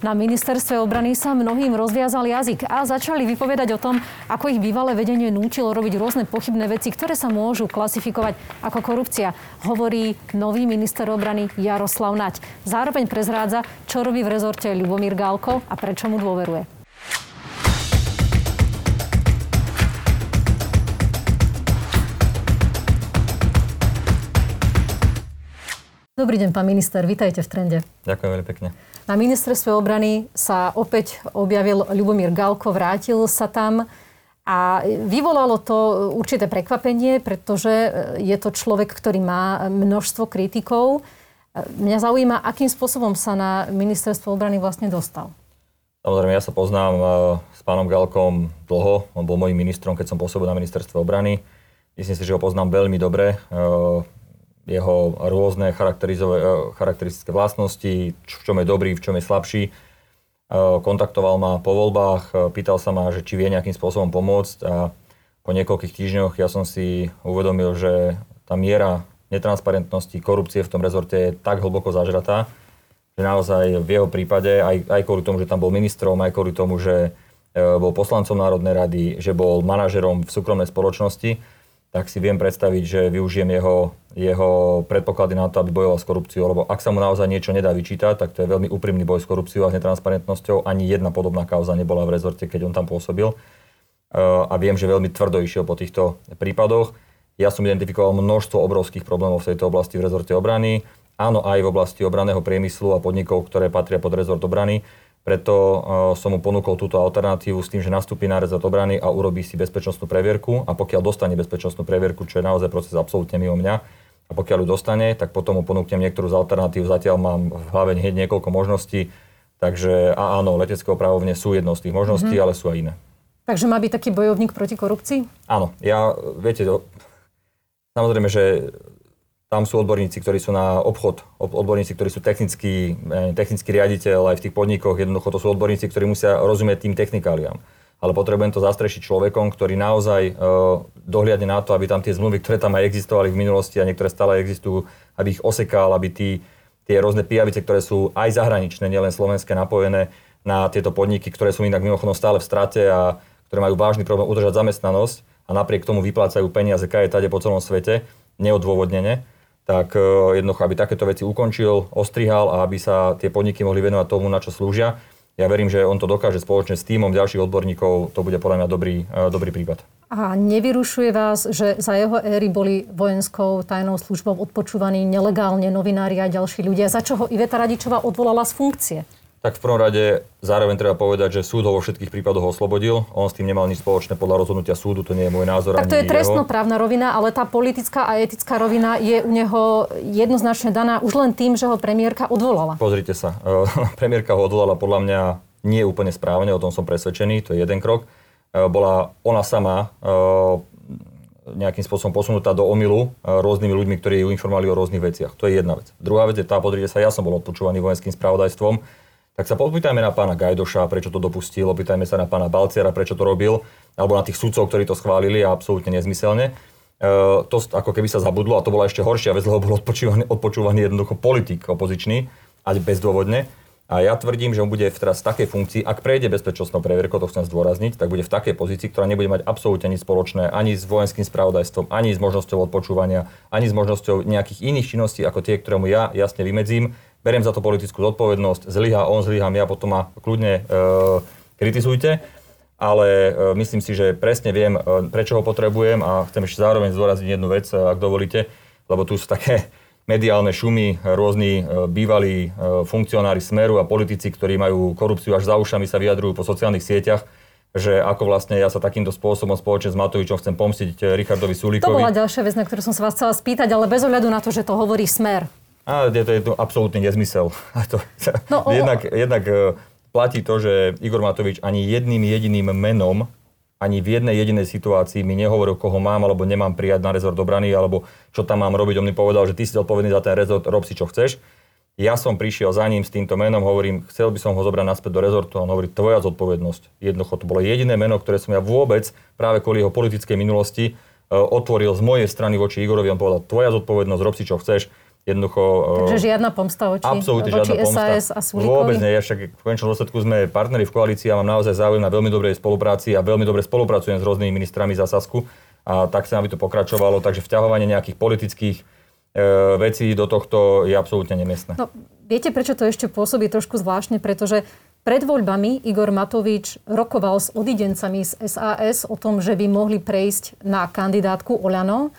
Na ministerstve obrany sa mnohým rozviazal jazyk a začali vypovedať o tom, ako ich bývalé vedenie núčilo robiť rôzne pochybné veci, ktoré sa môžu klasifikovať ako korupcia. Hovorí nový minister obrany Jaroslav Nať. Zároveň prezrádza, čo robí v rezorte Ľubomír Gálko a prečo mu dôveruje. Dobrý deň, pán minister, vítajte v Trende. Ďakujem veľmi pekne. Na ministerstve obrany sa opäť objavil Ľubomír Galko, vrátil sa tam a vyvolalo to určité prekvapenie, pretože je to človek, ktorý má množstvo kritikov. Mňa zaujíma, akým spôsobom sa na ministerstvo obrany vlastne dostal. Samozrejme, ja sa poznám eh, s pánom Galkom dlho. On bol môjim ministrom, keď som pôsobil na ministerstve obrany. Myslím si, že ho poznám veľmi dobre. Eh, jeho rôzne eh, charakteristické vlastnosti, v čom je dobrý, v čom je slabší. Eh, kontaktoval ma po voľbách, eh, pýtal sa ma, že či vie nejakým spôsobom pomôcť a po niekoľkých týždňoch ja som si uvedomil, že tá miera netransparentnosti, korupcie v tom rezorte je tak hlboko zažratá, že naozaj v jeho prípade, aj, aj kvôli tomu, že tam bol ministrom, aj kvôli tomu, že bol poslancom Národnej rady, že bol manažerom v súkromnej spoločnosti, tak si viem predstaviť, že využijem jeho, jeho predpoklady na to, aby bojoval s korupciou, lebo ak sa mu naozaj niečo nedá vyčítať, tak to je veľmi úprimný boj s korupciou a s netransparentnosťou. Ani jedna podobná kauza nebola v rezorte, keď on tam pôsobil. A viem, že veľmi tvrdo išiel po týchto prípadoch. Ja som identifikoval množstvo obrovských problémov v tejto oblasti v rezorte obrany. Áno, aj v oblasti obranného priemyslu a podnikov, ktoré patria pod rezort obrany. Preto uh, som mu ponúkol túto alternatívu s tým, že nastúpi na rezort obrany a urobí si bezpečnostnú previerku a pokiaľ dostane bezpečnostnú previerku, čo je naozaj proces absolútne mimo mňa, a pokiaľ ju dostane, tak potom mu ponúknem niektorú z alternatív. Zatiaľ mám v hlave hneď niekoľko možností, takže a áno, letecké opravovne sú jednou z tých možností, mm-hmm. ale sú aj iné. Takže má byť taký bojovník proti korupcii? Áno, ja, viete, samozrejme, že tam sú odborníci, ktorí sú na obchod, odborníci, ktorí sú technický, eh, technický riaditeľ aj v tých podnikoch. Jednoducho to sú odborníci, ktorí musia rozumieť tým technikáliám. Ale potrebujem to zastrešiť človekom, ktorý naozaj uh, dohliadne na to, aby tam tie zmluvy, ktoré tam aj existovali v minulosti a niektoré stále existujú, aby ich osekal, aby tí, tie rôzne pijavice, ktoré sú aj zahraničné, nielen slovenské, napojené na tieto podniky, ktoré sú inak mimochodom stále v strate a ktoré majú vážny problém udržať zamestnanosť a napriek tomu vyplácajú peniaze kaje tade po celom svete, neodôvodnene tak e, jednoducho, aby takéto veci ukončil, ostrihal a aby sa tie podniky mohli venovať tomu, na čo slúžia. Ja verím, že on to dokáže spoločne s týmom ďalších odborníkov, to bude podľa mňa dobrý, e, dobrý prípad. A nevyrušuje vás, že za jeho éry boli vojenskou tajnou službou odpočúvaní nelegálne novinári a ďalší ľudia, za čo ho Iveta Radičová odvolala z funkcie? Tak v prvom rade zároveň treba povedať, že súd ho vo všetkých prípadoch oslobodil. On s tým nemal nič spoločné podľa rozhodnutia súdu, to nie je môj názor. Tak to je trestnoprávna rovina, ale tá politická a etická rovina je u neho jednoznačne daná už len tým, že ho premiérka odvolala. Pozrite sa, premiérka ho odvolala podľa mňa nie úplne správne, o tom som presvedčený, to je jeden krok. E, bola ona sama e, nejakým spôsobom posunutá do omilu e, rôznymi ľuďmi, ktorí ju informovali o rôznych veciach. To je jedna vec. Druhá vec je tá, pozrite sa, ja som bol odpočúvaný vojenským spravodajstvom tak sa popýtajme na pána Gajdoša, prečo to dopustil, opýtajme sa na pána Balciara, prečo to robil, alebo na tých sudcov, ktorí to schválili a absolútne nezmyselne. E, to ako keby sa zabudlo a to bola ešte horšia vec, lebo bol odpočúvaný, odpočúvaný jednoducho politik opozičný, ať bezdôvodne. A ja tvrdím, že on bude teraz v takej funkcii, ak prejde bezpečnostnou previerkou, to chcem zdôrazniť, tak bude v takej pozícii, ktorá nebude mať absolútne nič spoločné ani s vojenským spravodajstvom, ani s možnosťou odpočúvania, ani s možnosťou nejakých iných činností ako tie, ktoré mu ja jasne vymedzím beriem za to politickú zodpovednosť, zlyha on, zlyham ja, potom ma kľudne e, kritizujte, ale e, myslím si, že presne viem, e, prečo ho potrebujem a chcem ešte zároveň zdôrazniť jednu vec, e, ak dovolíte, lebo tu sú také mediálne šumy, rôzni e, bývalí e, funkcionári Smeru a politici, ktorí majú korupciu až za ušami, sa vyjadrujú po sociálnych sieťach, že ako vlastne ja sa takýmto spôsobom spoločne s Matovičom chcem pomstiť Richardovi Sulíkovi. To bola ďalšia vec, na ktorú som sa vás chcela spýtať, ale bez ohľadu na to, že to hovorí Smer. A je to, je to absolútny nezmysel. to, no, o... jednak, jednak e, platí to, že Igor Matovič ani jedným jediným menom ani v jednej jedinej situácii mi nehovoril, koho mám alebo nemám prijať na rezort obrany, alebo čo tam mám robiť. On mi povedal, že ty si odpovedný za ten rezort, rob si čo chceš. Ja som prišiel za ním s týmto menom, hovorím, chcel by som ho zobrať naspäť do rezortu. On hovorí, tvoja zodpovednosť. Jednoducho to bolo jediné meno, ktoré som ja vôbec práve kvôli jeho politickej minulosti e, otvoril z mojej strany voči Igorovi. On povedal, tvoja zodpovednosť, rob si čo chceš Jednoducho... Takže žiadna pomsta voči, absolútne voči žiadna pomsta. SAS a Sulíkovi? Vôbec nie. Ja však v konečnom dôsledku sme partneri v koalícii a mám naozaj záujem na veľmi dobrej spolupráci a veľmi dobre spolupracujem s rôznymi ministrami za Sasku a tak sa aby to pokračovalo. Takže vťahovanie nejakých politických e, vecí do tohto je absolútne nemiestne. No, viete, prečo to ešte pôsobí trošku zvláštne? Pretože pred voľbami Igor Matovič rokoval s odidencami z SAS o tom, že by mohli prejsť na kandidátku Oľano.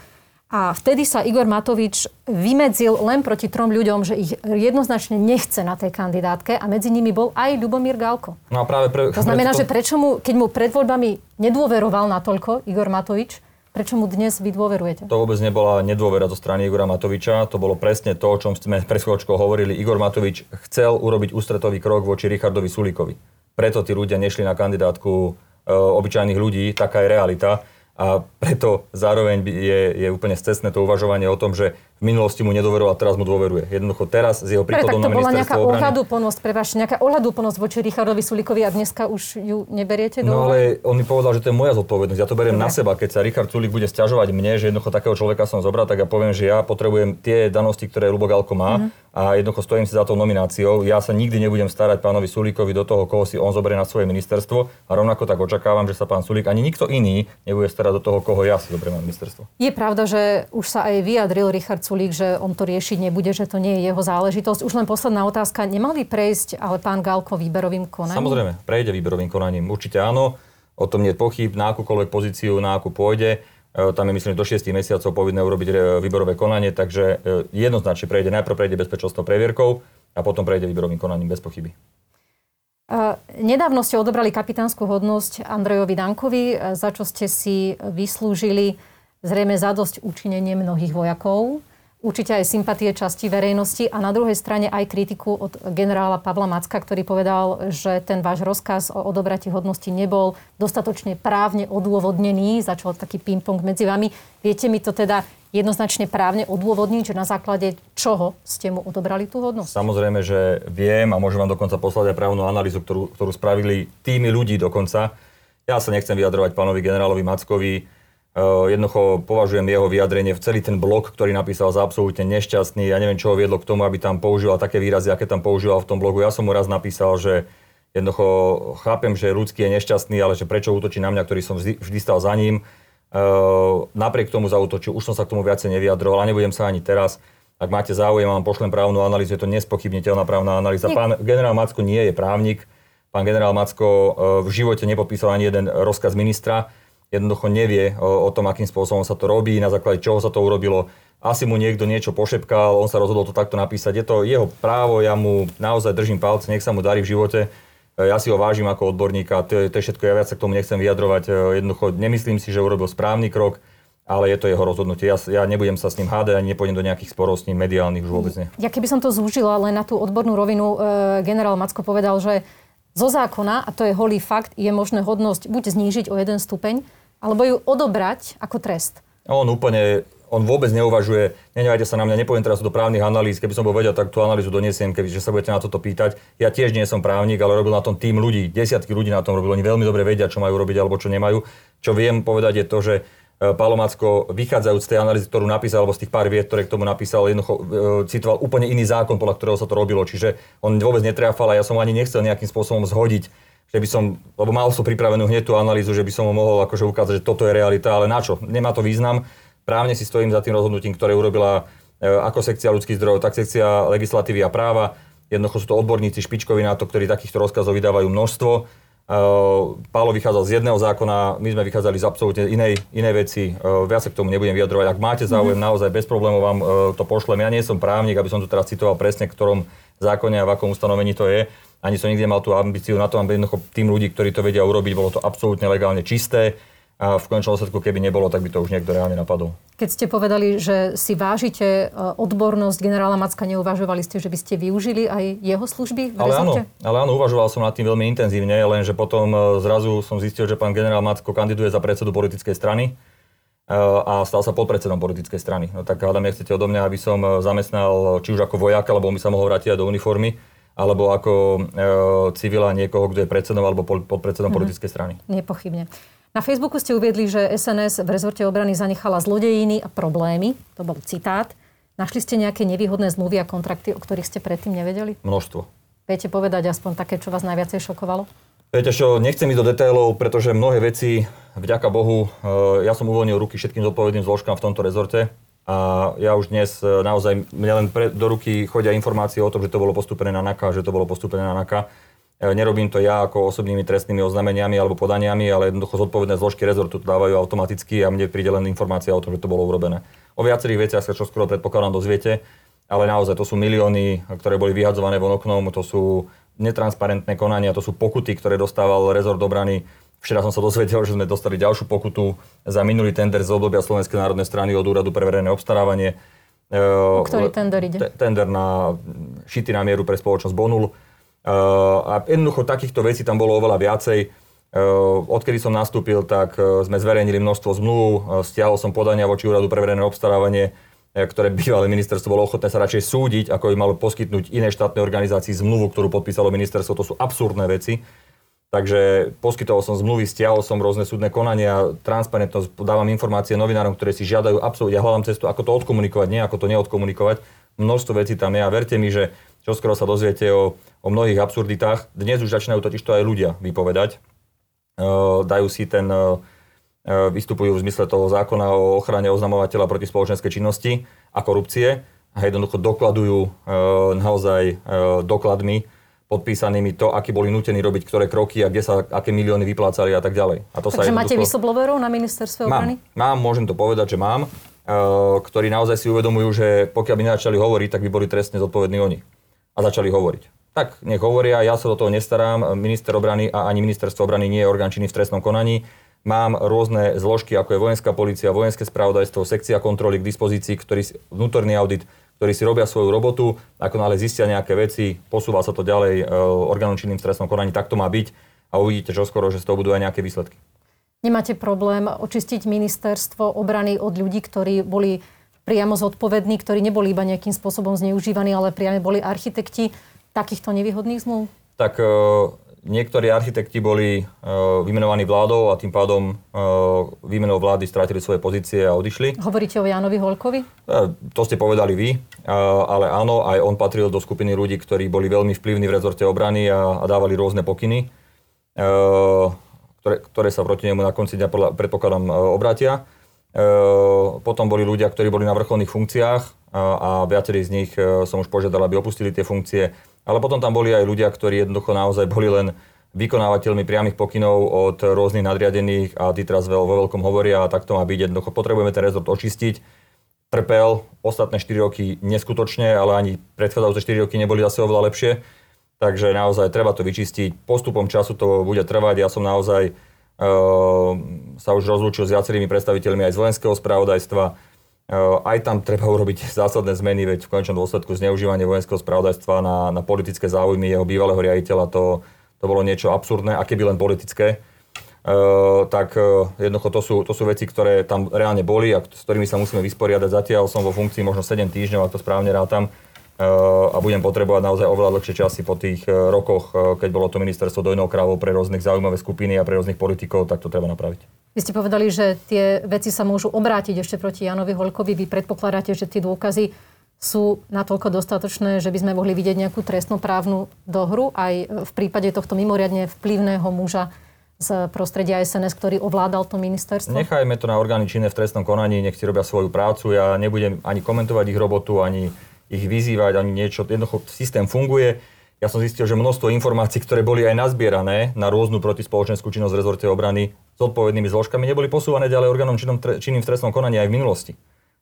A vtedy sa Igor Matovič vymedzil len proti trom ľuďom, že ich jednoznačne nechce na tej kandidátke a medzi nimi bol aj Ľubomír Galko. No a práve pre, to znamená, to... že prečo mu, keď mu pred voľbami nedôveroval natoľko Igor Matovič, Prečo mu dnes vy dôverujete? To vôbec nebola nedôvera zo strany Igora Matoviča. To bolo presne to, o čom sme pred chvíľočkou hovorili. Igor Matovič chcel urobiť ústretový krok voči Richardovi Sulíkovi. Preto tí ľudia nešli na kandidátku e, obyčajných ľudí. Taká je realita. A preto zároveň je, je úplne stesné to uvažovanie o tom, že v minulosti mu nedôveroval, teraz mu dôveruje. Jednoducho teraz s jeho príchodom na ministerstvo obrany... nejaká ohľadúplnosť, prepáčte, nejaká ohľadúplnosť voči Richardovi Sulíkovi a dneska už ju neberiete do No ale on mi povedal, že to je moja zodpovednosť. Ja to beriem Dobre. na seba. Keď sa Richard Sulík bude stiažovať mne, že jednoducho takého človeka som zobral, tak ja poviem, že ja potrebujem tie danosti, ktoré Lubo Galko má mm-hmm. a jednoducho stojím si za tou nomináciou. Ja sa nikdy nebudem starať pánovi Sulíkovi do toho, koho si on zoberie na svoje ministerstvo a rovnako tak očakávam, že sa pán Sulík ani nikto iný nebude starať do toho, koho ja si zoberiem na ministerstvo. Je pravda, že už sa aj vyjadril Richard Sulík, že on to riešiť nebude, že to nie je jeho záležitosť. Už len posledná otázka. Nemal by prejsť ale pán Galko výberovým konaním? Samozrejme, prejde výberovým konaním. Určite áno. O tom nie je pochyb, na akúkoľvek pozíciu, na akú pôjde. E, tam je myslím do 6 mesiacov povinné urobiť e, výberové konanie, takže e, jednoznačne prejde. Najprv prejde bezpečnostnou previerkou a potom prejde výberovým konaním bez pochyby. Nedávno ste odobrali kapitánsku hodnosť Andrejovi Dankovi, za čo ste si vyslúžili zrejme zadosť učinenie mnohých vojakov určite aj sympatie časti verejnosti a na druhej strane aj kritiku od generála Pavla Macka, ktorý povedal, že ten váš rozkaz o odobratí hodnosti nebol dostatočne právne odôvodnený. Začal taký ping-pong medzi vami. Viete mi to teda jednoznačne právne odôvodniť, že na základe čoho ste mu odobrali tú hodnosť? Samozrejme, že viem a môžem vám dokonca poslať aj právnu analýzu, ktorú, ktorú spravili tými ľudí dokonca. Ja sa nechcem vyjadrovať pánovi generálovi Mackovi jednoducho považujem jeho vyjadrenie v celý ten blog, ktorý napísal za absolútne nešťastný. Ja neviem, čo ho viedlo k tomu, aby tam používal také výrazy, aké tam používal v tom blogu. Ja som mu raz napísal, že jednoducho chápem, že ľudský je nešťastný, ale že prečo útočí na mňa, ktorý som vždy, vždy stal za ním. Uh, napriek tomu zautočil, už som sa k tomu viacej nevyjadroval a nebudem sa ani teraz. Ak máte záujem, vám pošlem právnu analýzu, je to nespochybniteľná právna analýza. Pán generál Macko nie je právnik. Pán generál Macko uh, v živote nepodpísal ani jeden rozkaz ministra jednoducho nevie o, o tom, akým spôsobom sa to robí, na základe čoho sa to urobilo. Asi mu niekto niečo pošepkal, on sa rozhodol to takto napísať. Je to jeho právo, ja mu naozaj držím palce, nech sa mu darí v živote. E, ja si ho vážim ako odborníka, to je, to je všetko, ja viac sa k tomu nechcem vyjadrovať. E, jednoducho nemyslím si, že urobil správny krok, ale je to jeho rozhodnutie. Ja, ja nebudem sa s ním hádať, ani nepôjdem do nejakých sporov s ním, mediálnych už vôbec nie. Ja keby som to zúžila len na tú odbornú rovinu, e, generál Macko povedal, že zo zákona, a to je holý fakt, je možné hodnosť buď znížiť o jeden stupeň, alebo ju odobrať ako trest? On úplne, on vôbec neuvažuje, nenevajte sa na mňa, nepoviem teraz do právnych analýz, keby som bol vedel, tak tú analýzu donesiem, keby že sa budete na toto pýtať. Ja tiež nie som právnik, ale robil na tom tým ľudí, desiatky ľudí na tom robil, oni veľmi dobre vedia, čo majú robiť alebo čo nemajú. Čo viem povedať je to, že e, Pálo Macko, vychádzajúc z tej analýzy, ktorú napísal, alebo z tých pár viet, ktoré k tomu napísal, jednoducho e, citoval úplne iný zákon, podľa ktorého sa to robilo. Čiže on vôbec netriafal a ja som ani nechcel nejakým spôsobom zhodiť že by som, lebo mal som pripravenú hneď tú analýzu, že by som ho mohol akože ukázať, že toto je realita, ale na čo? Nemá to význam. Právne si stojím za tým rozhodnutím, ktoré urobila e, ako sekcia ľudských zdrojov, tak sekcia legislatívy a práva. Jednoducho sú to odborníci špičkoví na to, ktorí takýchto rozkazov vydávajú množstvo. E, Pálo vychádzal z jedného zákona, my sme vychádzali z absolútne inej, inej veci. E, viac sa k tomu nebudem vyjadrovať. Ak máte záujem, mm-hmm. naozaj bez problémov vám to pošlem. Ja nie som právnik, aby som tu teraz citoval presne, v ktorom zákone a v akom ustanovení to je ani som nikdy nemal tú ambíciu na to, aby jednoducho tým ľudí, ktorí to vedia urobiť, bolo to absolútne legálne čisté. A v konečnom dôsledku, keby nebolo, tak by to už niekto reálne napadol. Keď ste povedali, že si vážite e, odbornosť generála Macka, neuvažovali ste, že by ste využili aj jeho služby v ale áno, ale áno, uvažoval som nad tým veľmi intenzívne, lenže potom e, zrazu som zistil, že pán generál Macko kandiduje za predsedu politickej strany e, a stal sa podpredsedom politickej strany. No tak hádam, nechcete odo mňa, aby som zamestnal či už ako vojak, alebo by sa mohol vrátiť do uniformy alebo ako e, civila niekoho, kto je predsedom alebo podpredsedom mm-hmm. politickej strany. Nepochybne. Na Facebooku ste uviedli, že SNS v rezorte obrany zanechala zlodejiny a problémy. To bol citát. Našli ste nejaké nevýhodné zmluvy a kontrakty, o ktorých ste predtým nevedeli? Množstvo. Viete povedať aspoň také, čo vás najviacej šokovalo? Viete čo, nechcem ísť do detailov, pretože mnohé veci, vďaka Bohu, e, ja som uvoľnil ruky všetkým zodpovedným zložkám v tomto rezorte a ja už dnes e, naozaj, mne len pre, do ruky chodia informácie o tom, že to bolo postupené na NAKA, že to bolo postupené na NAKA. E, nerobím to ja ako osobnými trestnými oznameniami alebo podaniami, ale jednoducho zodpovedné zložky rezortu to dávajú automaticky a mne príde len informácia o tom, že to bolo urobené. O viacerých veciach sa čo skoro predpokladám dozviete, ale naozaj to sú milióny, ktoré boli vyhadzované von oknom, to sú netransparentné konania, to sú pokuty, ktoré dostával rezort obrany. Včera som sa dozvedel, že sme dostali ďalšiu pokutu za minulý tender z obdobia Slovenskej národnej strany od Úradu pre verejné obstarávanie. O ktorý tender ide? Tender na šity na mieru pre spoločnosť Bonul. A jednoducho takýchto vecí tam bolo oveľa viacej. Odkedy som nastúpil, tak sme zverejnili množstvo zmluv, stiahol som podania voči Úradu pre verejné obstarávanie, ktoré bývalé ministerstvo bolo ochotné sa radšej súdiť, ako by malo poskytnúť iné štátne organizácii zmluvu, ktorú podpísalo ministerstvo. To sú absurdné veci. Takže poskytoval som zmluvy, stiahol som rôzne súdne konania, transparentnosť, dávam informácie novinárom, ktoré si žiadajú absolútne. Ja hľadám cestu, ako to odkomunikovať, nie ako to neodkomunikovať. Množstvo vecí tam je a verte mi, že čoskoro sa dozviete o, o mnohých absurditách. Dnes už začínajú totiž to aj ľudia vypovedať. Uh, dajú si ten uh, E, vystupujú v zmysle toho zákona o ochrane oznamovateľa proti spoločenskej činnosti a korupcie a jednoducho dokladujú e, naozaj e, dokladmi podpísanými to, akí boli nutení robiť ktoré kroky a kde sa aké milióny vyplácali a tak ďalej. A to Takže sa máte whistleblowerov na ministerstve obrany? Mám, mám, môžem to povedať, že mám, ktorí naozaj si uvedomujú, že pokiaľ by nezačali hovoriť, tak by boli trestne zodpovední oni. A začali hovoriť. Tak, nech hovoria, ja sa do toho nestarám, minister obrany a ani ministerstvo obrany nie je orgán činný v trestnom konaní Mám rôzne zložky, ako je vojenská policia, vojenské spravodajstvo, sekcia kontroly k dispozícii, ktorý, vnútorný audit, ktorí si robia svoju robotu, ako nále zistia nejaké veci, posúva sa to ďalej e, orgánom činným v trestnom konaní, tak to má byť a uvidíte skoro, že z toho budú aj nejaké výsledky. Nemáte problém očistiť ministerstvo obrany od ľudí, ktorí boli priamo zodpovední, ktorí neboli iba nejakým spôsobom zneužívaní, ale priamo boli architekti takýchto nevýhodných zmluv? Tak e, Niektorí architekti boli uh, vymenovaní vládou a tým pádom uh, výmenou vlády stratili svoje pozície a odišli. Hovoríte o Jánovi Holkovi? Uh, to ste povedali vy, ale áno, aj on patril do skupiny ľudí, ktorí boli veľmi vplyvní v rezorte obrany a, a dávali rôzne pokyny, uh, ktoré, ktoré sa proti nemu na konci dňa, predpokladám, uh, obratia. Potom boli ľudia, ktorí boli na vrcholných funkciách a viacerí z nich som už požiadal, aby opustili tie funkcie ale potom tam boli aj ľudia, ktorí jednoducho naozaj boli len vykonávateľmi priamých pokynov od rôznych nadriadených a tí teraz vo veľkom hovoria a tak to má byť. Jednoducho potrebujeme ten rezort očistiť. Trpel ostatné 4 roky neskutočne, ale ani predchádzajúce 4 roky neboli zase oveľa lepšie. Takže naozaj treba to vyčistiť. Postupom času to bude trvať. Ja som naozaj sa už rozlúčil s viacerými predstaviteľmi aj z vojenského spravodajstva aj tam treba urobiť zásadné zmeny, veď v konečnom dôsledku zneužívanie vojenského spravodajstva na, na politické záujmy jeho bývalého riaditeľa, to, to bolo niečo absurdné, aké by len politické. Uh, tak jednoducho to sú, to sú veci, ktoré tam reálne boli a s ktorými sa musíme vysporiadať. Zatiaľ som vo funkcii možno 7 týždňov, ak to správne rátam, a budem potrebovať naozaj oveľa dlhšie časy po tých rokoch, keď bolo to ministerstvo dojnou krávou pre rôznych zaujímavé skupiny a pre rôznych politikov, tak to treba napraviť. Vy ste povedali, že tie veci sa môžu obrátiť ešte proti Janovi Holkovi. Vy predpokladáte, že tie dôkazy sú natoľko dostatočné, že by sme mohli vidieť nejakú trestnoprávnu dohru aj v prípade tohto mimoriadne vplyvného muža z prostredia SNS, ktorý ovládal to ministerstvo? Nechajme to na orgány činné v trestnom konaní, nech si robia svoju prácu. Ja nebudem ani komentovať ich robotu, ani ich vyzývať, ani niečo. Jednoducho systém funguje ja som zistil, že množstvo informácií, ktoré boli aj nazbierané na rôznu protispoločenskú činnosť v rezorte obrany s odpovednými zložkami, neboli posúvané ďalej orgánom činnom, činným v trestnom konaní aj v minulosti.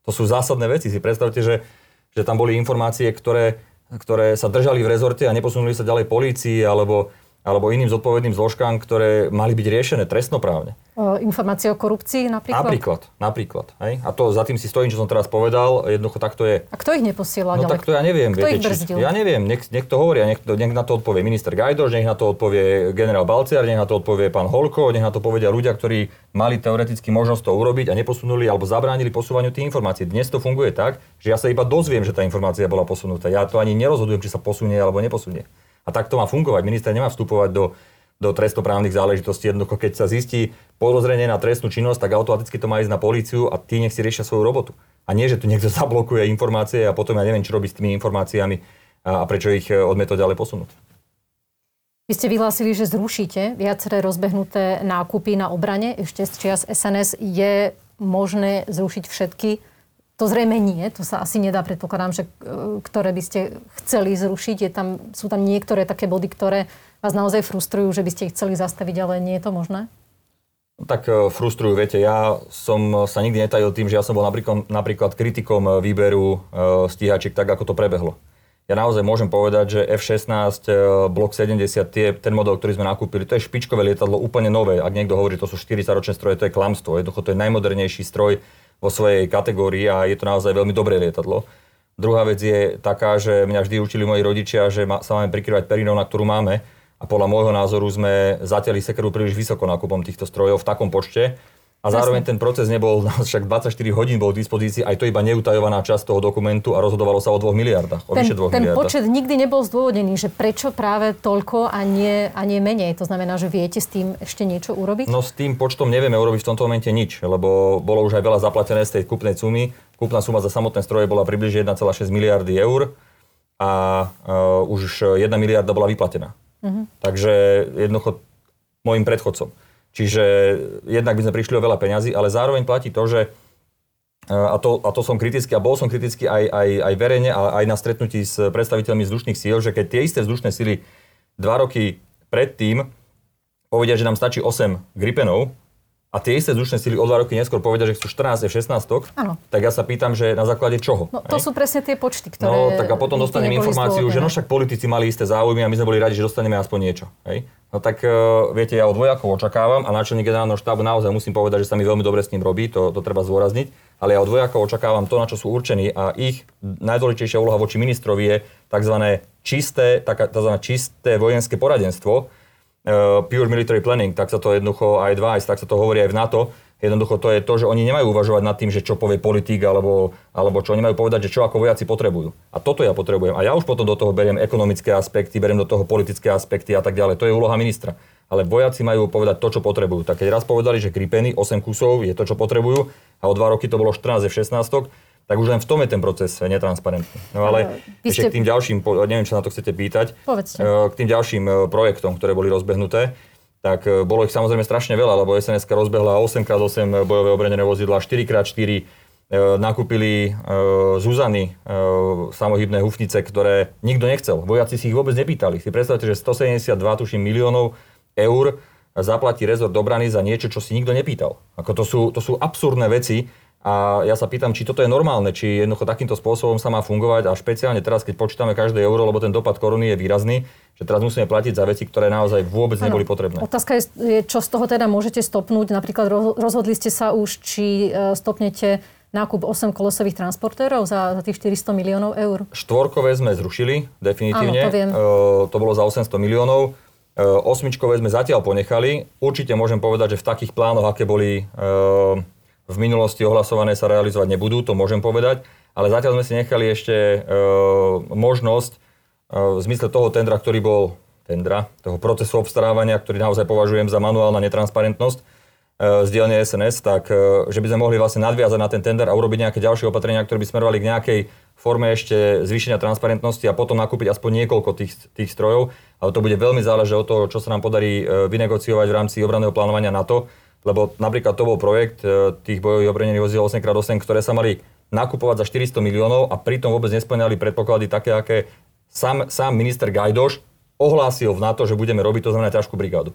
To sú zásadné veci. Si predstavte, že, že tam boli informácie, ktoré, ktoré sa držali v rezorte a neposunuli sa ďalej polícii alebo alebo iným zodpovedným zložkám, ktoré mali byť riešené trestnoprávne. Informácie o korupcii napríklad? Napríklad, napríklad. Hej? A to za tým si stojím, čo som teraz povedal, jednoducho takto je. A kto ich neposiela No ďalej? tak to ja neviem. Kto viete, ich brzdil? Či, ja neviem, nech, nech to hovoria, nech, nech na to odpovie minister Gajdoš, nech na to odpovie generál Balciar, nech na to odpovie pán Holko, nech na to povedia ľudia, ktorí mali teoreticky možnosť to urobiť a neposunuli alebo zabránili posúvaniu tých informácií. Dnes to funguje tak, že ja sa iba dozviem, že tá informácia bola posunutá. Ja to ani nerozhodujem, či sa posunie alebo neposunie. A tak to má fungovať. Minister nemá vstupovať do do trestoprávnych záležitostí. Jednoducho, keď sa zistí podozrenie na trestnú činnosť, tak automaticky to má ísť na políciu a tí nech si riešia svoju robotu. A nie, že tu niekto zablokuje informácie a potom ja neviem, čo robí s tými informáciami a prečo ich e, odmieto ďalej posunúť. Vy ste vyhlásili, že zrušíte viaceré rozbehnuté nákupy na obrane. Ešte z čias SNS je možné zrušiť všetky. To zrejme nie, to sa asi nedá, predpokladám, že e, ktoré by ste chceli zrušiť. Je tam, sú tam niektoré také body, ktoré vás naozaj frustrujú, že by ste ich chceli zastaviť, ale nie je to možné? Tak e, frustrujú, viete, ja som sa nikdy netajil tým, že ja som bol napríklad, napríklad kritikom výberu stíhačiek tak, ako to prebehlo ja naozaj môžem povedať, že F-16 e, Block 70, tie, ten model, ktorý sme nakúpili, to je špičkové lietadlo, úplne nové. Ak niekto hovorí, že to sú 40-ročné stroje, to je klamstvo. Jednoducho to je najmodernejší stroj vo svojej kategórii a je to naozaj veľmi dobré lietadlo. Druhá vec je taká, že mňa vždy učili moji rodičia, že sa máme prikryvať perinou, na ktorú máme. A podľa môjho názoru sme zatiaľ sekeru príliš vysoko nákupom týchto strojov v takom počte, a zároveň ten proces nebol, však 24 hodín bol v dispozícii, aj to iba neutajovaná časť toho dokumentu a rozhodovalo sa o 2 miliardách, o ten, vyše 2 ten miliardách. počet nikdy nebol zdôvodnený, že prečo práve toľko a nie, a nie menej. To znamená, že viete s tým ešte niečo urobiť? No s tým počtom nevieme urobiť v tomto momente nič, lebo bolo už aj veľa zaplatené z tej kúpnej sumy. Kúpna suma za samotné stroje bola približne 1,6 miliardy eur a uh, už 1 miliarda bola vyplatená. Uh-huh. Takže jednoducho môjim predchodcom. Čiže jednak by sme prišli o veľa peňazí, ale zároveň platí to, že e, a to, a to som kritický, a bol som kritický aj, aj, aj verejne, ale aj na stretnutí s predstaviteľmi vzdušných síl, že keď tie isté vzdušné síly dva roky predtým povedia, že nám stačí 8 Gripenov, a tie isté vzdušné sily o dva roky neskôr povedia, že chcú 14 F-16, tak ja sa pýtam, že na základe čoho? No, to sú presne tie počty, ktoré... No, tak a potom dostanem informáciu, že no však politici mali isté záujmy a my sme boli radi, že dostaneme aspoň niečo. Hej? No tak uh, viete, ja od vojakov očakávam a náčelník generálneho štábu naozaj musím povedať, že sa mi veľmi dobre s ním robí, to, to treba zdôrazniť, ale ja od vojakov očakávam to, na čo sú určení a ich najdôležitejšia úloha voči ministrovi je tzv. čisté, tzv. čisté vojenské poradenstvo, pure military planning, tak sa to jednoducho aj advice, tak sa to hovorí aj v NATO, Jednoducho to je to, že oni nemajú uvažovať nad tým, že čo povie politik alebo, alebo čo. Oni majú povedať, že čo ako vojaci potrebujú. A toto ja potrebujem. A ja už potom do toho beriem ekonomické aspekty, beriem do toho politické aspekty a tak ďalej. To je úloha ministra. Ale vojaci majú povedať to, čo potrebujú. Tak keď raz povedali, že Gripeny 8 kusov je to, čo potrebujú, a o 2 roky to bolo 14 F-16, tak už len v tom je ten proces netransparentný. No ale ešte ste... k tým ďalším, neviem, čo na to chcete pýtať, Povedzte. k tým ďalším e, projektom, ktoré boli rozbehnuté tak e, bolo ich samozrejme strašne veľa, lebo SNS rozbehla 8x8 bojové obranené vozidla, 4x4, e, nakúpili e, Zuzany, samohybné hufnice, ktoré nikto nechcel. Vojaci si ich vôbec nepýtali. Si predstavte, že 172 tuším miliónov eur zaplatí rezort obrany za niečo, čo si nikto nepýtal. Ako to, sú, to sú absurdné veci, a ja sa pýtam, či toto je normálne, či jednoducho takýmto spôsobom sa má fungovať a špeciálne teraz, keď počítame každé euro, lebo ten dopad koruny je výrazný, že teraz musíme platiť za veci, ktoré naozaj vôbec ano. neboli potrebné. Otázka je, čo z toho teda môžete stopnúť. Napríklad rozhodli ste sa už, či e, stopnete nákup 8 kolosových transportérov za, za tých 400 miliónov eur? Štvorkové sme zrušili, definitívne. Áno, to, viem. E, to bolo za 800 miliónov. E, osmičkové sme zatiaľ ponechali. Určite môžem povedať, že v takých plánoch, aké boli e, v minulosti ohlasované sa realizovať nebudú, to môžem povedať, ale zatiaľ sme si nechali ešte e, možnosť e, v zmysle toho tendra, ktorý bol tendra, toho procesu obstarávania, ktorý naozaj považujem za manuálna netransparentnosť e, z dielne SNS, tak e, že by sme mohli vlastne nadviazať na ten tender a urobiť nejaké ďalšie opatrenia, ktoré by smerovali k nejakej forme ešte zvýšenia transparentnosti a potom nakúpiť aspoň niekoľko tých, tých strojov. Ale to bude veľmi záležať od toho, čo sa nám podarí e, vynegociovať v rámci obranného plánovania NATO lebo napríklad to bol projekt e, tých bojových obrnených vozidel 8x8, ktoré sa mali nakupovať za 400 miliónov a pritom vôbec nesplňali predpoklady také, aké sám, sám minister Gajdoš ohlásil v NATO, že budeme robiť, to znamená ťažkú brigádu.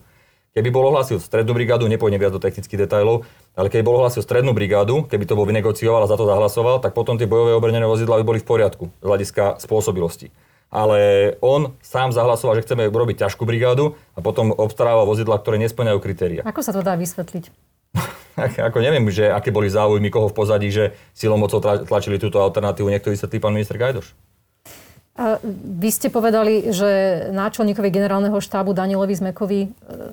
Keby bol ohlásil strednú brigádu, nepôjdem viac do technických detailov, ale keby bol ohlásil strednú brigádu, keby to bol vynegocioval a za to zahlasoval, tak potom tie bojové obrnené vozidla by boli v poriadku z hľadiska spôsobilosti ale on sám zahlasoval, že chceme urobiť ťažkú brigádu a potom obstaráva vozidla, ktoré nesplňajú kritéria. Ako sa to dá vysvetliť? ako neviem, že aké boli záujmy koho v pozadí, že silou mocou tlačili túto alternatívu. Niekto vysvetlí pán minister Gajdoš. A vy ste povedali, že náčelníkovi generálneho štábu Danielovi Zmekovi e,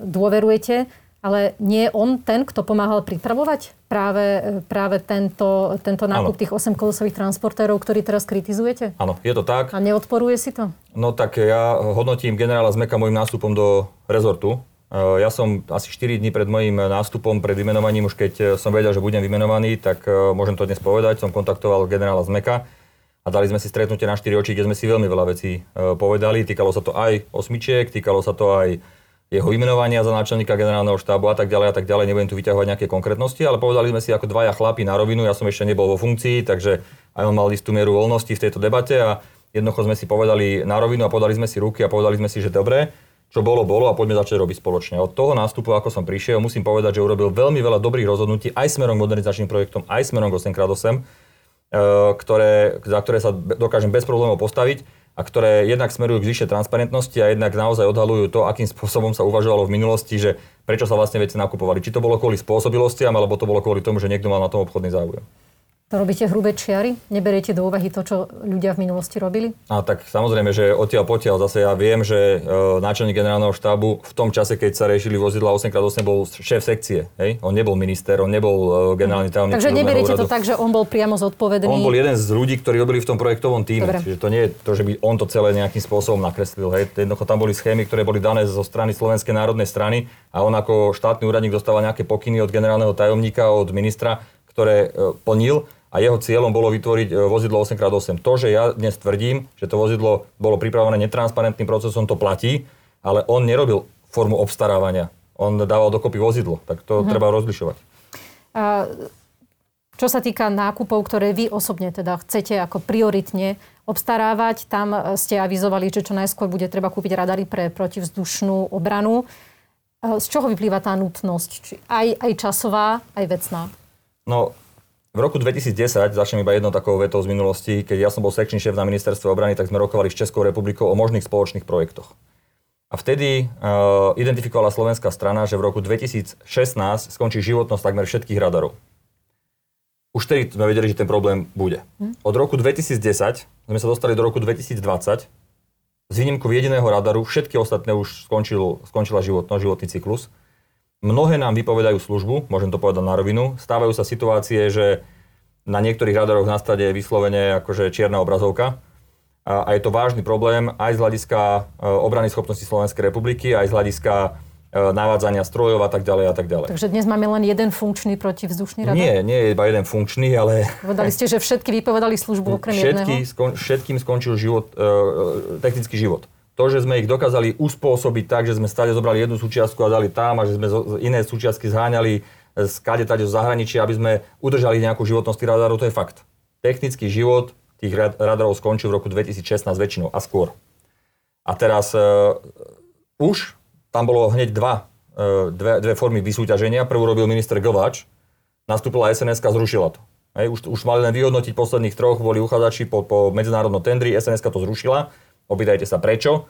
dôverujete. Ale nie je on ten, kto pomáhal pripravovať práve, práve tento, tento nákup ano. tých 8 kolosových transportérov, ktorý teraz kritizujete? Áno, je to tak. A neodporuje si to? No tak ja hodnotím generála Zmeka môjim nástupom do rezortu. Ja som asi 4 dní pred mojím nástupom, pred vymenovaním, už keď som vedel, že budem vymenovaný, tak môžem to dnes povedať, som kontaktoval generála Zmeka a dali sme si stretnutie na 4 oči, kde sme si veľmi veľa vecí povedali. Týkalo sa to aj osmičiek, týkalo sa to aj jeho vymenovania za náčelníka generálneho štábu a tak ďalej a tak ďalej. Nebudem tu vyťahovať nejaké konkrétnosti, ale povedali sme si ako dvaja chlapi na rovinu. Ja som ešte nebol vo funkcii, takže aj on mal istú mieru voľnosti v tejto debate a jednoducho sme si povedali na rovinu a podali sme si ruky a povedali sme si, že dobre, čo bolo, bolo a poďme začať robiť spoločne. Od toho nástupu, ako som prišiel, musím povedať, že urobil veľmi veľa dobrých rozhodnutí aj smerom k modernizačným projektom, aj smerom k 8x8, e, ktoré, za ktoré sa dokážem bez problémov postaviť a ktoré jednak smerujú k vyššej transparentnosti a jednak naozaj odhalujú to, akým spôsobom sa uvažovalo v minulosti, že prečo sa vlastne veci nakupovali. Či to bolo kvôli spôsobilostiam, alebo to bolo kvôli tomu, že niekto mal na tom obchodný záujem. Robíte hrubé čiary? Neberiete do úvahy to, čo ľudia v minulosti robili? A tak samozrejme, že odtiaľ potiaľ. Zase ja viem, že e, náčelník generálneho štábu v tom čase, keď sa riešili vozidla 8x8, bol šéf sekcie. Hej? On nebol minister, on nebol e, generálny tajomník. Takže neberiete to tak, že on bol priamo zodpovedný? On bol jeden z ľudí, ktorí robili v tom projektovom týme. Dobre. Čiže to nie je to, že by on to celé nejakým spôsobom nakreslil. Hej? Jednoducho tam boli schémy, ktoré boli dané zo strany Slovenskej národnej strany a on ako štátny úradník dostával nejaké pokyny od generálneho tajomníka, od ministra, ktoré e, plnil a jeho cieľom bolo vytvoriť e, vozidlo 8x8. To, že ja dnes tvrdím, že to vozidlo bolo pripravené netransparentným procesom, to platí, ale on nerobil formu obstarávania. On dával dokopy vozidlo, tak to mhm. treba rozlišovať. A čo sa týka nákupov, ktoré vy osobne teda chcete ako prioritne obstarávať, tam e, ste avizovali, že čo najskôr bude treba kúpiť radary pre protivzdušnú obranu. E, z čoho vyplýva tá nutnosť? Či aj, aj časová, aj vecná? No, v roku 2010, začnem iba jednou takou vetou z minulosti, keď ja som bol sekčný šéf na ministerstve obrany, tak sme rokovali s Českou republikou o možných spoločných projektoch. A vtedy uh, identifikovala slovenská strana, že v roku 2016 skončí životnosť takmer všetkých radarov. Už vtedy sme vedeli, že ten problém bude. Hm? Od roku 2010 sme sa dostali do roku 2020. Z výnimku jediného radaru všetky ostatné už skončil, skončila životnosť, životný cyklus. Mnohé nám vypovedajú službu, môžem to povedať na rovinu. Stávajú sa situácie, že na niektorých radaroch na stade je vyslovene akože čierna obrazovka. A, a je to vážny problém aj z hľadiska e, obrany schopnosti Slovenskej republiky, aj z hľadiska e, navádzania strojov a tak ďalej a tak ďalej. Takže dnes máme len jeden funkčný protivzdušný radar? Nie, nie je iba jeden funkčný, ale... Povedali ste, že všetky vypovedali službu okrem všetky, jedného? Skon, všetkým skončil život, e technický život to, že sme ich dokázali uspôsobiť tak, že sme stále zobrali jednu súčiastku a dali tam a že sme iné súčiastky zháňali z kade tade zo zahraničia, aby sme udržali nejakú životnosť tých radarov, to je fakt. Technický život tých radarov skončil v roku 2016 väčšinou a skôr. A teraz uh, už tam bolo hneď dva, uh, dve, dve formy vysúťaženia. Prvú robil minister Glváč, nastúpila sns zrušila to. Hej, už, už mali len vyhodnotiť posledných troch, boli uchádzači po, po medzinárodnom tendri, sns to zrušila Opýtajte sa prečo.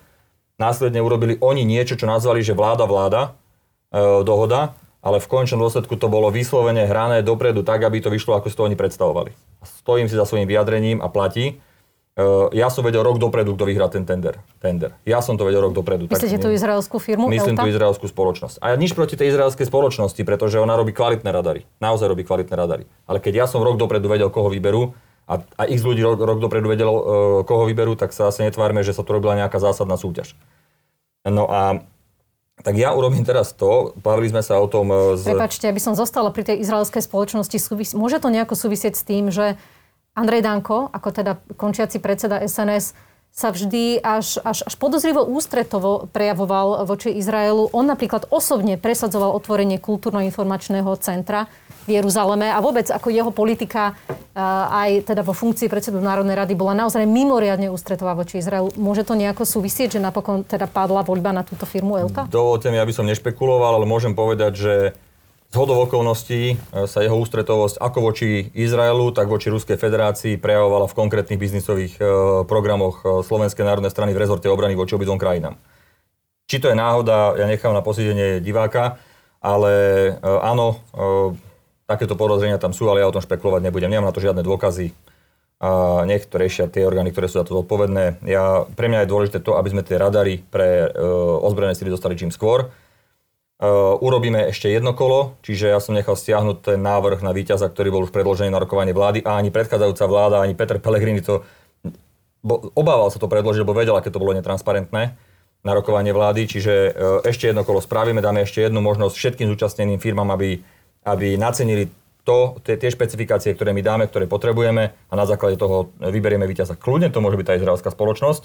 Následne urobili oni niečo, čo nazvali, že vláda vláda, e, dohoda, ale v končnom dôsledku to bolo vyslovene hrané dopredu tak, aby to vyšlo, ako si to oni predstavovali. Stojím si za svojím vyjadrením a platí. E, ja som vedel rok dopredu, kto vyhrá ten tender. tender. Ja som to vedel rok dopredu. Myslíte tú izraelskú firmu? Myslím tú izraelskú spoločnosť. A ja nič proti tej izraelskej spoločnosti, pretože ona robí kvalitné radary. Naozaj robí kvalitné radary. Ale keď ja som rok dopredu vedel, koho vyberú, a, a x ľudí rok, rok dopredu vedelo, uh, koho vyberú, tak sa asi netvárme, že sa tu robila nejaká zásadná súťaž. No a tak ja urobím teraz to, bavili sme sa o tom... E, z... Prepačte, aby som zostala pri tej izraelskej spoločnosti, súvis... môže to nejako súvisieť s tým, že Andrej Danko, ako teda končiaci predseda SNS, sa vždy až, až, až podozrivo ústretovo prejavoval voči Izraelu. On napríklad osobne presadzoval otvorenie kultúrno-informačného centra v Jeruzaleme a vôbec ako jeho politika aj teda vo funkcii predsedu Národnej rady bola naozaj mimoriadne ústretová voči Izraelu. Môže to nejako súvisieť, že napokon teda padla voľba na túto firmu Elta? Dovolte mi, aby som nešpekuloval, ale môžem povedať, že z hodov okolností e, sa jeho ústretovosť ako voči Izraelu, tak voči Ruskej federácii prejavovala v konkrétnych biznisových e, programoch e, Slovenskej národnej strany v rezorte obrany voči obidvom krajinám. Či to je náhoda, ja nechám na posídenie diváka, ale áno, Takéto podozrenia tam sú, ale ja o tom špekulovať nebudem. Nemám na to žiadne dôkazy. A nech to riešia tie orgány, ktoré sú za to zodpovedné. Ja, pre mňa je dôležité to, aby sme tie radary pre uh, ozbrojené sily dostali čím skôr. Uh, urobíme ešte jedno kolo, čiže ja som nechal stiahnuť ten návrh na víťaza, ktorý bol už predložený na rokovanie vlády a ani predchádzajúca vláda, ani Peter Pellegrini to bo, obával sa to predložiť, lebo vedel, aké to bolo netransparentné. na rokovanie vlády, čiže e, ešte jedno kolo spravíme, dáme ešte jednu možnosť všetkým zúčastneným firmám, aby, aby nacenili to, tie, tie špecifikácie, ktoré my dáme, ktoré potrebujeme a na základe toho vyberieme víťaza. Kľudne to môže byť tá izraelská spoločnosť,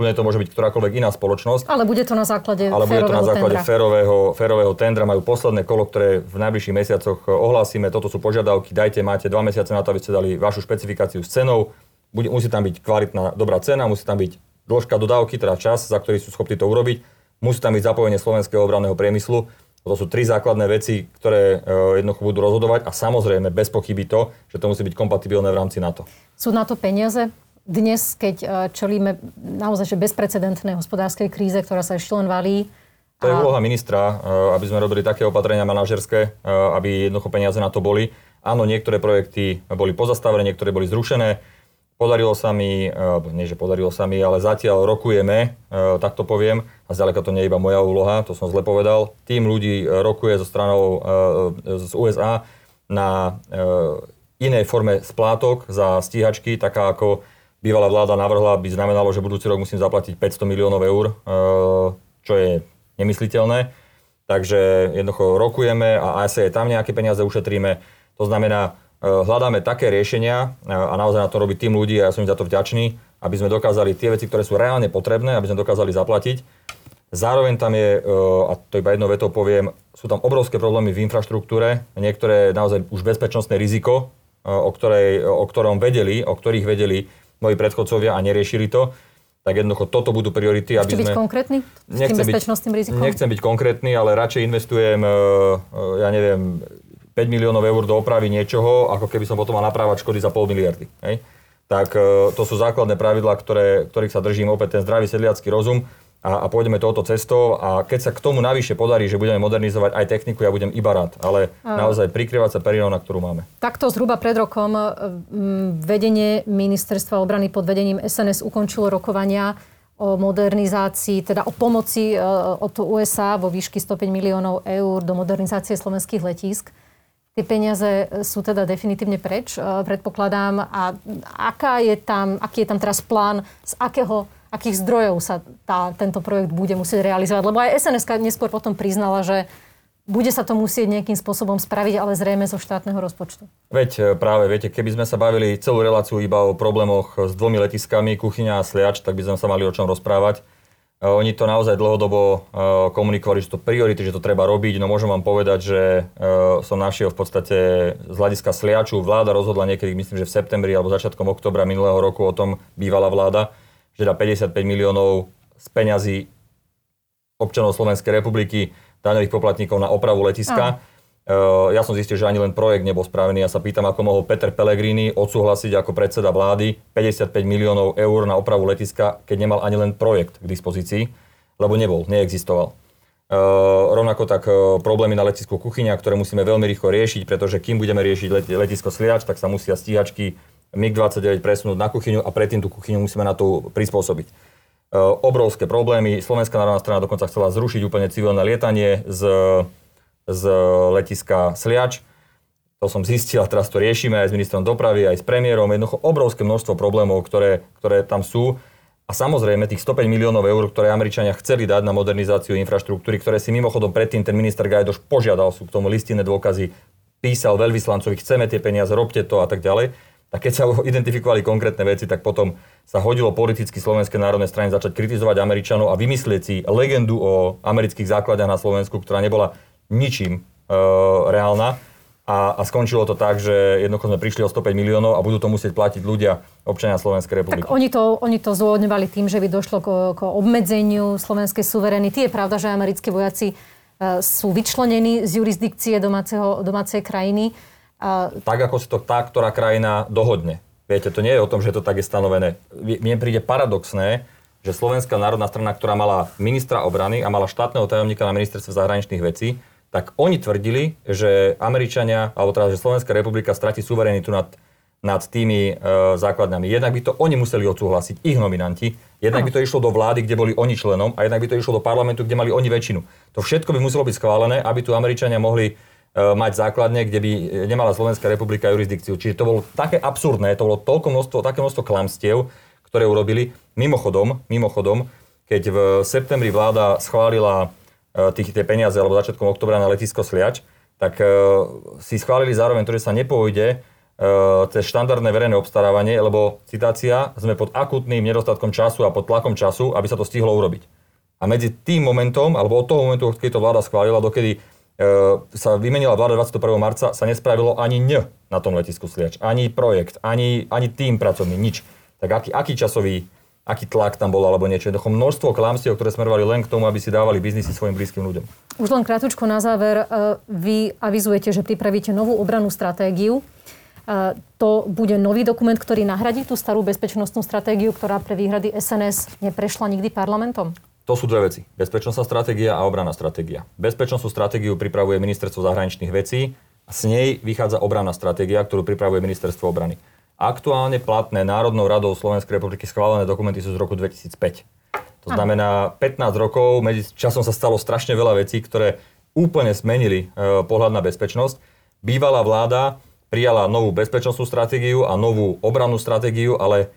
kľudne to môže byť ktorákoľvek iná spoločnosť. Ale bude to na základe Ale bude to na základe férového, férového tendra. Majú posledné kolo, ktoré v najbližších mesiacoch ohlásime. Toto sú požiadavky. Dajte, máte dva mesiace na to, aby ste dali vašu špecifikáciu s cenou. Bude, musí tam byť kvalitná, dobrá cena, musí tam byť dĺžka dodávky, teda čas, za ktorý sú schopní to urobiť. Musí tam byť zapojenie slovenského obranného priemyslu. To sú tri základné veci, ktoré e, jednoducho budú rozhodovať a samozrejme bez pochyby to, že to musí byť kompatibilné v rámci NATO. Sú na to peniaze? Dnes, keď e, čelíme naozaj bezprecedentnej hospodárskej kríze, ktorá sa ešte len valí, To je úloha ministra, e, aby sme robili také opatrenia manažerské, aby jednoducho peniaze na to boli. Áno, niektoré projekty boli pozastavené, niektoré boli zrušené. Podarilo sa mi, e, nie že podarilo sa mi, ale zatiaľ rokujeme, e, tak to poviem, a zďaleka to nie je iba moja úloha, to som zle povedal. Tým ľudí e, rokuje so stranou z USA na inej forme splátok za stíhačky, taká ako bývalá vláda navrhla, by znamenalo, že budúci rok musím zaplatiť 500 miliónov eur, čo je nemysliteľné. Takže jednoducho rokujeme a asi aj tam nejaké peniaze ušetríme. To znamená, hľadáme také riešenia a naozaj na to robí tým ľudí a ja som im za to vďačný, aby sme dokázali tie veci, ktoré sú reálne potrebné, aby sme dokázali zaplatiť. Zároveň tam je, a to iba jedno vetou poviem, sú tam obrovské problémy v infraštruktúre, niektoré naozaj už bezpečnostné riziko, o, ktorej, o ktorom vedeli, o ktorých vedeli moji predchodcovia a neriešili to, tak jednoducho toto budú priority, aby sme... byť konkrétny s tým bezpečnostným rizikom? Nechcem byť konkrétny, ale radšej investujem, ja neviem, 5 miliónov eur do opravy niečoho, ako keby som potom mal naprávať škody za pol miliardy. Hej? Tak to sú základné pravidlá, ktoré, ktorých sa držím opäť ten zdravý sedliacký rozum a, a pôjdeme touto cestou a keď sa k tomu navyše podarí, že budeme modernizovať aj techniku, ja budem iba rád, ale a... naozaj prikryvať sa perinou, na ktorú máme. Takto zhruba pred rokom vedenie ministerstva obrany pod vedením SNS ukončilo rokovania o modernizácii, teda o pomoci e, od USA vo výšky 105 miliónov eur do modernizácie slovenských letísk. Tie peniaze sú teda definitívne preč, e, predpokladám. A aká je tam, aký je tam teraz plán, z akého akých zdrojov sa tá, tento projekt bude musieť realizovať. Lebo aj SNS neskôr potom priznala, že bude sa to musieť nejakým spôsobom spraviť, ale zrejme zo štátneho rozpočtu. Veď e, práve, viete, keby sme sa bavili celú reláciu iba o problémoch s dvomi letiskami, kuchyňa a sliač, tak by sme sa mali o čom rozprávať. E, oni to naozaj dlhodobo e, komunikovali, že to priority, že to treba robiť. No môžem vám povedať, že som našiel v podstate z hľadiska sliaču. Vláda rozhodla niekedy, myslím, že v septembri alebo začiatkom oktobra minulého roku o tom bývala vláda, že dá 55 miliónov z peňazí občanov Slovenskej republiky, daňových poplatníkov na opravu letiska. Uh, ja som zistil, že ani len projekt nebol spravený. Ja sa pýtam, ako mohol Peter Pellegrini odsúhlasiť ako predseda vlády 55 miliónov eur na opravu letiska, keď nemal ani len projekt k dispozícii, lebo nebol, neexistoval. Uh, rovnako tak uh, problémy na letisku Kuchyňa, ktoré musíme veľmi rýchlo riešiť, pretože kým budeme riešiť let, letisko Sliač, tak sa musia stíhačky MiG-29 presunúť na kuchyňu a predtým tú kuchyňu musíme na to prispôsobiť. Obrovské problémy. Slovenská národná strana dokonca chcela zrušiť úplne civilné lietanie z, z letiska Sliač. To som zistil a teraz to riešime aj s ministrom dopravy, aj s premiérom. Jednoducho obrovské množstvo problémov, ktoré, ktoré tam sú. A samozrejme tých 105 miliónov eur, ktoré Američania chceli dať na modernizáciu infraštruktúry, ktoré si mimochodom predtým ten minister Gajdoš požiadal, sú k tomu listinné dôkazy, písal veľvyslancovi, chceme tie peniaze, robte to a tak ďalej tak keď sa identifikovali konkrétne veci, tak potom sa hodilo politicky Slovenskej národnej strane začať kritizovať Američanov a vymyslieť si legendu o amerických základách na Slovensku, ktorá nebola ničím e, reálna. A, a skončilo to tak, že jednoducho sme prišli o 105 miliónov a budú to musieť platiť ľudia, občania Slovenskej republiky. Tak oni to, oni to zôvodňovali tým, že by došlo k, k obmedzeniu slovenskej suverenity. Je pravda, že americkí vojaci e, sú vyčlenení z jurisdikcie domáceho, domácej krajiny. A... Tak, ako si to tá, ktorá krajina dohodne. Viete, to nie je o tom, že to tak je stanovené. Mne príde paradoxné, že Slovenská národná strana, ktorá mala ministra obrany a mala štátneho tajomníka na ministerstve zahraničných vecí, tak oni tvrdili, že Američania, alebo teda, že Slovenská republika stratí suverenitu nad, nad tými e, základnami. Jednak by to oni museli odsúhlasiť, ich nominanti, jednak by to išlo do vlády, kde boli oni členom, a jednak by to išlo do parlamentu, kde mali oni väčšinu. To všetko by muselo byť schválené, aby tu Američania mohli E, mať základne, kde by nemala Slovenská republika jurisdikciu. Čiže to bolo také absurdné, to bolo toľko množstvo, také množstvo klamstiev, ktoré urobili. Mimochodom, mimochodom, keď v septembri vláda schválila tých, tie peniaze, alebo začiatkom oktobra na letisko Sliač, tak e, si schválili zároveň to, že sa nepôjde cez štandardné verejné obstarávanie, lebo citácia, sme pod akutným nedostatkom času a pod tlakom času, aby sa to stihlo urobiť. A medzi tým momentom, alebo od toho momentu, keď to vláda schválila, dokedy sa vymenila vláda 21. marca, sa nespravilo ani ň na tom letisku Sliač. Ani projekt, ani, ani tým pracovný, nič. Tak aký, aký časový aký tlak tam bol alebo niečo. Jednoducho množstvo klamstiev, ktoré smerovali len k tomu, aby si dávali biznisy svojim blízkym ľuďom. Už len krátko na záver. E, vy avizujete, že pripravíte novú obranú stratégiu. E, to bude nový dokument, ktorý nahradí tú starú bezpečnostnú stratégiu, ktorá pre výhrady SNS neprešla nikdy parlamentom? To sú dve veci. Bezpečnostná stratégia a obranná stratégia. Bezpečnostnú stratégiu pripravuje Ministerstvo zahraničných vecí a s nej vychádza obranná stratégia, ktorú pripravuje Ministerstvo obrany. Aktuálne platné Národnou radou Slovenskej republiky schválené dokumenty sú z roku 2005. To znamená 15 rokov, medzi časom sa stalo strašne veľa vecí, ktoré úplne zmenili e, pohľad na bezpečnosť. Bývalá vláda prijala novú bezpečnostnú stratégiu a novú obrannú stratégiu, ale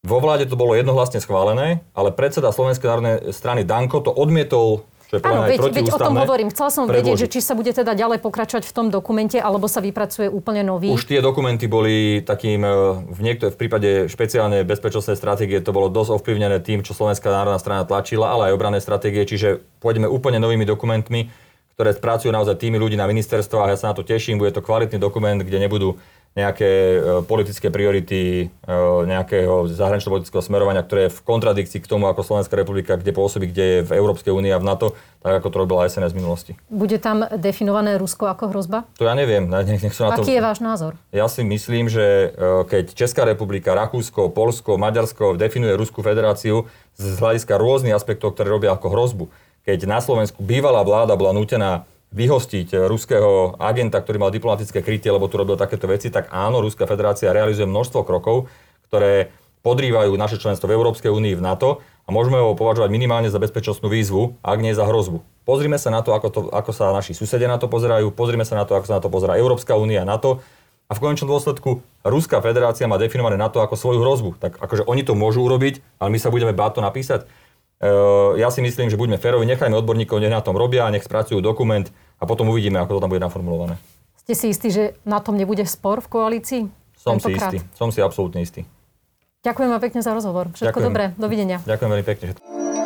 vo vláde to bolo jednohlasne schválené, ale predseda Slovenskej národnej strany Danko to odmietol čo je Áno, veď, veď o tom hovorím. Chcela som predložiť. vedieť, že či sa bude teda ďalej pokračovať v tom dokumente, alebo sa vypracuje úplne nový. Už tie dokumenty boli takým, e, v, niekto, v prípade špeciálnej bezpečnostnej stratégie to bolo dosť ovplyvnené tým, čo Slovenská národná strana tlačila, ale aj obranné stratégie, čiže pôjdeme úplne novými dokumentmi, ktoré spracujú naozaj tými ľudí na ministerstvách. Ja sa na to teším, bude to kvalitný dokument, kde nebudú nejaké e, politické priority e, nejakého zahranično-politického smerovania, ktoré je v kontradikcii k tomu, ako Slovenská republika, kde pôsobí, kde je v Európskej únii a v NATO, tak ako to robila SNS v minulosti. Bude tam definované Rusko ako hrozba? To ja neviem. Nech, nech na Aký to... je váš názor? Ja si myslím, že e, keď Česká republika, Rakúsko, Polsko, Maďarsko definuje Ruskú federáciu z hľadiska rôznych aspektov, ktoré robia ako hrozbu, keď na Slovensku bývalá vláda bola nútená vyhostiť ruského agenta, ktorý mal diplomatické krytie, lebo tu robil takéto veci, tak áno, Ruská federácia realizuje množstvo krokov, ktoré podrývajú naše členstvo v Európskej únii v NATO a môžeme ho považovať minimálne za bezpečnostnú výzvu, ak nie za hrozbu. Pozrime sa na to, ako, to, ako sa naši susedia na to pozerajú, pozrime sa na to, ako sa na to pozerá Európska únia NATO a v konečnom dôsledku Ruská federácia má definované NATO ako svoju hrozbu. Tak akože oni to môžu urobiť, ale my sa budeme báť to napísať. Eh, ja si myslím, že buďme férovi, nechajme odborníkov, nech na tom robia, nech spracujú dokument a potom uvidíme, ako to tam bude naformulované. Ste si istí, že na tom nebude spor v koalícii? Som si istý, som si absolútne istý. Ďakujem vám pekne za rozhovor. Všetko Ďakujem. dobré, dovidenia. Ďakujem veľmi pekne.